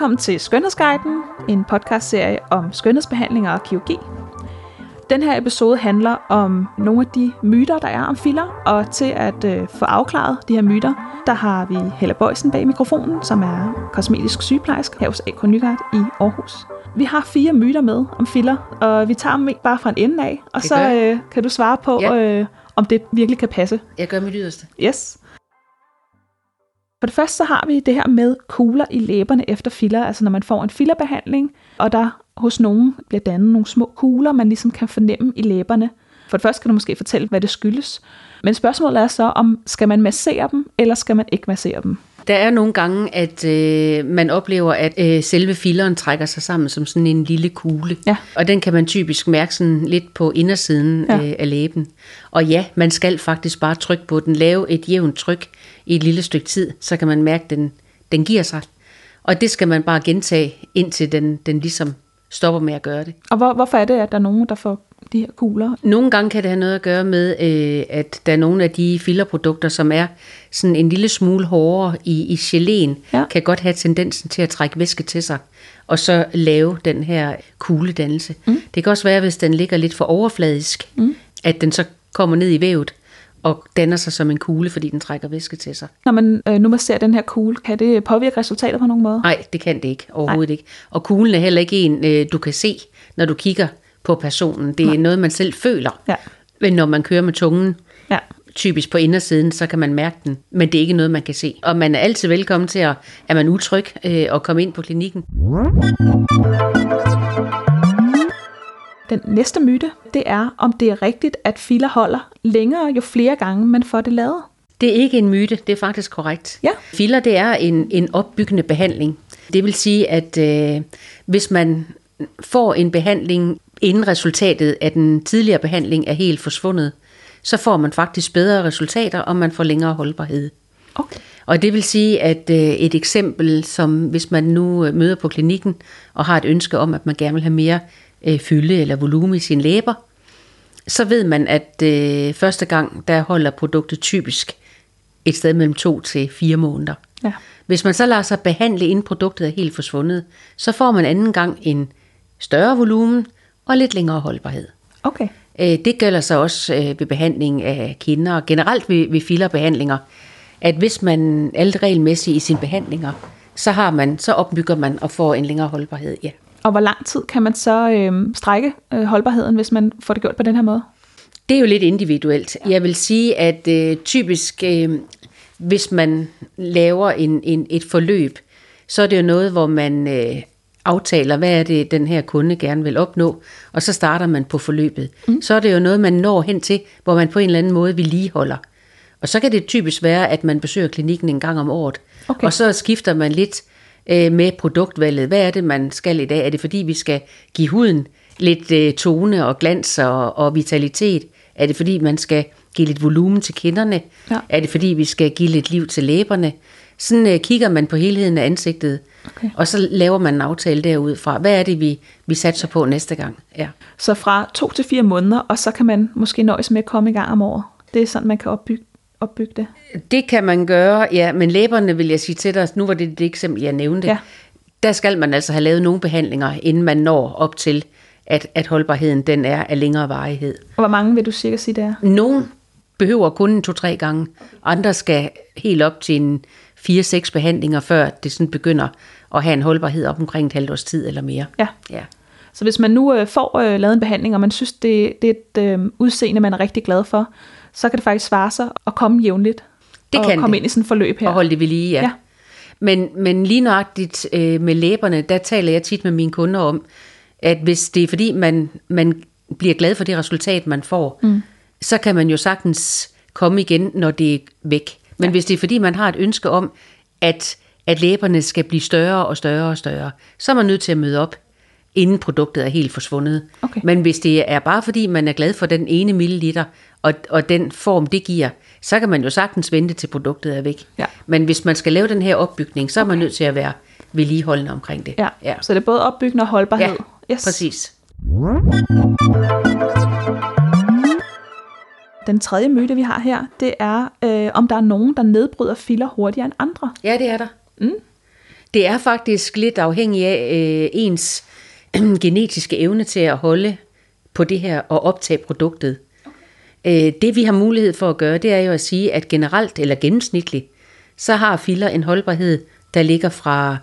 Velkommen til Skønhedsguiden, en podcastserie om skønhedsbehandlinger og kirurgi. Den her episode handler om nogle af de myter, der er om filler, og til at øh, få afklaret de her myter, der har vi Hella Bøjsen bag mikrofonen, som er kosmetisk sygeplejerske her hos AK Nygaard i Aarhus. Vi har fire myter med om filler, og vi tager dem ikke bare fra en ende af, og Det så øh, kan du svare på, Ja. øh, om det virkelig kan passe. Jeg gør mit yderste. Yes. For det første så har vi det her med kugler i læberne efter filler, altså når man får en fillerbehandling, og der hos nogen bliver dannet nogle små kugler, man ligesom kan fornemme i læberne. For det første kan du måske fortælle, hvad det skyldes. Men spørgsmålet er så, om skal man massere dem, eller skal man ikke massere dem? Der er nogle gange, at øh, man oplever, at øh, selve filleren trækker sig sammen som sådan en lille kugle. Ja. Og den kan man typisk mærke sådan lidt på indersiden ja. øh, af læben. Og ja, man skal faktisk bare trykke på den, lave et jævnt tryk i et lille stykke tid, så kan man mærke, at den, den giver sig. Og det skal man bare gentage, indtil den, den ligesom stopper med at gøre det. Og hvor, hvorfor er det, at der er nogen, der får de her kugler? Nogle gange kan det have noget at gøre med, øh, at der er nogle af de fillerprodukter, som er sådan en lille smule hårdere i, i geléen, Ja. kan godt have tendensen til at trække væske til sig, og så lave den her kugledannelse. Mm. Det kan også være, hvis den ligger lidt for overfladisk, mm. at den så kommer ned i vævet og danner sig som en kugle, fordi den trækker væske til sig. Når man øh, nu masserer den her kugle, kan det påvirke resultatet på nogen måde? Nej, det kan det ikke. Overhovedet Nej. ikke. Og kuglen er heller ikke en, øh, du kan se, når du kigger på personen. Det er noget, man selv føler. Ja. Men når man kører med tungen, Ja. typisk på indersiden, så kan man mærke den. Men det er ikke noget, man kan se. Og man er altid velkommen til at, er man utryg, øh, at komme ind på klinikken. Den næste myte, det er, om det er rigtigt, at filler holder længere, jo flere gange man får det lavet. Det er ikke en myte, det er faktisk korrekt. Ja. Filler, det er en, en opbyggende behandling. Det vil sige, at øh, hvis man får en behandling, inden resultatet af den tidligere behandling er helt forsvundet, så får man faktisk bedre resultater, og man får længere holdbarhed. Okay. Og det vil sige, at øh, et eksempel, som hvis man nu øh, møder på klinikken og har et ønske om, at man gerne vil have mere øh, fylde eller volumen i sine læber, så ved man, at øh, første gang, der holder produktet typisk et sted mellem to til fire måneder. Ja. Hvis man så lader sig behandle, inden produktet er helt forsvundet, så får man anden gang en større volumen og lidt længere holdbarhed. Okay. Øh, Det gælder så også øh, ved behandling af kinder og generelt ved, ved fillerbehandlinger, at hvis man alt regelmæssigt i sine behandlinger, så har man, så opbygger man og får en længere holdbarhed. Ja. Og hvor lang tid kan man så øh, strække øh, holdbarheden, hvis man får det gjort på den her måde? Det er jo lidt individuelt. Jeg vil sige, at øh, typisk, øh, hvis man laver en, en, et forløb, så er det jo noget, hvor man øh, aftaler, hvad er det, den her kunde gerne vil opnå, og så starter man på forløbet. Mm. Så er det jo noget, man når hen til, hvor man på en eller anden måde vedligeholder. Og så kan det typisk være, at man besøger klinikken en gang om året, Okay. og så skifter man lidt øh, med produktvalget. Hvad er det, man skal i dag? Er det fordi, vi skal give huden lidt øh, tone og glans og, og vitalitet? Er det fordi, man skal give lidt volumen til kinderne? Ja. Er det fordi, vi skal give lidt liv til læberne? Sådan øh, kigger man på helheden af ansigtet, Okay. og så laver man en aftale derudfra. Hvad er det, vi, vi satser på næste gang? Ja. Så fra to til fire måneder, og så kan man måske nøjes med at komme i gang om året. Det er sådan, man kan opbygge, opbygge det. Det kan man gøre, ja, men læberne vil jeg sige til dig, nu var det det eksempel, jeg nævnte. Ja. Der skal man altså have lavet nogle behandlinger, inden man når op til, at, at holdbarheden den er af længere varighed. Og hvor mange vil du cirka sige, det er? Nogle behøver kun en to-tre gange, andre skal helt op til en fire-seks behandlinger, før det sådan begynder at have en holdbarhed op omkring et halvt års tid eller mere. Ja. ja. Så hvis man nu øh, får øh, lavet en behandling, og man synes, det, det er et øh, udseende, man er rigtig glad for, så kan det faktisk svare sig at komme jævnligt. Det og kan komme det. ind i sådan et forløb her. og holde det ved lige, ja. Ja. Men, men lige nøjagtigt øh, med læberne, der taler jeg tit med mine kunder om, at hvis det er fordi, man, man bliver glad for det resultat, man får, mm. så kan man jo sagtens komme igen, når det er væk. Men ja. hvis det er fordi, man har et ønske om, at, at læberne skal blive større og større og større, så er man nødt til at møde op, inden produktet er helt forsvundet. Okay. Men hvis det er bare fordi, man er glad for den ene milliliter, og, og den form, det giver, så kan man jo sagtens vente til produktet er væk. Ja. Men hvis man skal lave den her opbygning, så er man nødt til at være vedligeholdende omkring det. Ja. ja. Så det er både opbyggende og holdbarhed. ja præcis. Den tredje myte, vi har her, det er, øh, om der er nogen, der nedbryder filler hurtigere end andre. Ja, det er der. Mm. Det er faktisk lidt afhængigt af øh, ens genetiske evne til at holde på det her og optage produktet. Øh, det vi har mulighed for at gøre, det er jo at sige, at generelt eller gennemsnitligt, så har filler en holdbarhed, der ligger fra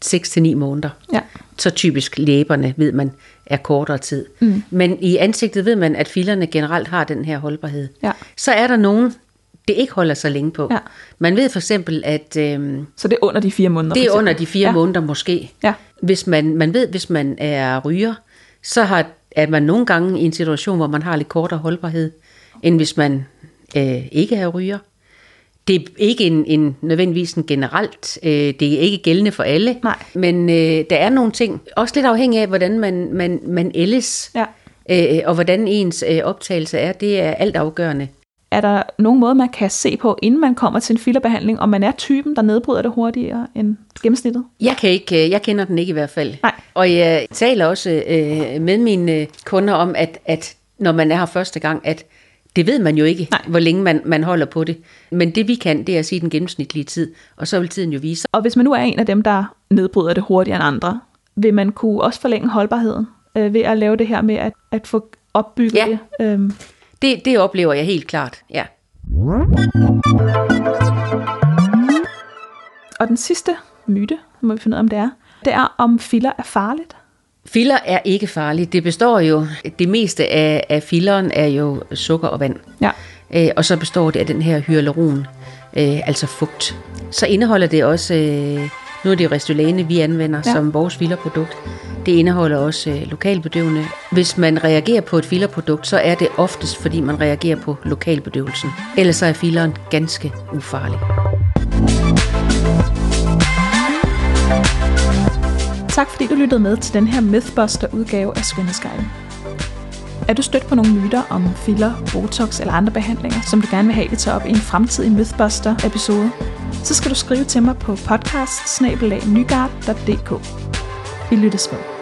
6 til 9 måneder. Ja. Så typisk læberne, ved man, er kortere tid. Mm. Men i ansigtet ved man, at fillerne generelt har den her holdbarhed. Ja. Så er der nogen, det ikke holder så længe på. Ja. Man ved for eksempel, at øhm, Så det er under de fire måneder? det er under de fire ja. måneder måske. Ja. Hvis man, man ved, hvis man er ryger, så har, er man nogle gange i en situation, hvor man har lidt kortere holdbarhed, end hvis man øh, ikke er ryger. Det er ikke en, en, nødvendigvis en generelt, øh, det er ikke gældende for alle, Nej. men øh, der er nogle ting, også lidt afhængig af, hvordan man, man, man ældes, Ja. øh, og hvordan ens øh, optagelse er, det er alt afgørende. Er der nogen måde, man kan se på, inden man kommer til en fillerbehandling, om man er typen, der nedbryder det hurtigere end gennemsnittet? Jeg, kan ikke, øh, jeg kender den ikke i hvert fald. Nej. Og jeg taler også øh, med mine kunder om, at, at når man er her første gang, at det ved man jo ikke, Nej. hvor længe man, man holder på det. Men det vi kan, det er at sige den gennemsnitlige tid, og så vil tiden jo vise. Og hvis man nu er en af dem, der nedbryder det hurtigere end andre, vil man kunne også forlænge holdbarheden øh, ved at lave det her med at, at få opbygget Ja. det? Øhm, Det, det oplever jeg helt klart, ja. og den sidste myte, må vi finde ud af, om det er, det er, om filler er farligt. Filler er ikke farligt. Det består jo, det meste af, af filleren er jo sukker og vand. Ja. Øh, og så består det af den her hyaluron, øh, altså fugt. Så indeholder det også, øh, nu er det jo Restylane, vi anvender Ja. ja. som vores fillerprodukt. Det indeholder også øh, lokalbedøvende. Hvis man reagerer på et fillerprodukt, så er det oftest, fordi man reagerer på lokalbedøvelsen. Ellers er filleren ganske ufarlig. Tak fordi du lyttede med til den her Mythbuster udgave af Skønhedsguiden. Er du stødt på nogle myter om filler, botox eller andre behandlinger, som du gerne vil have, vi tager op i en fremtidig Mythbuster episode, så skal du skrive til mig på podcast Vi lyttes med.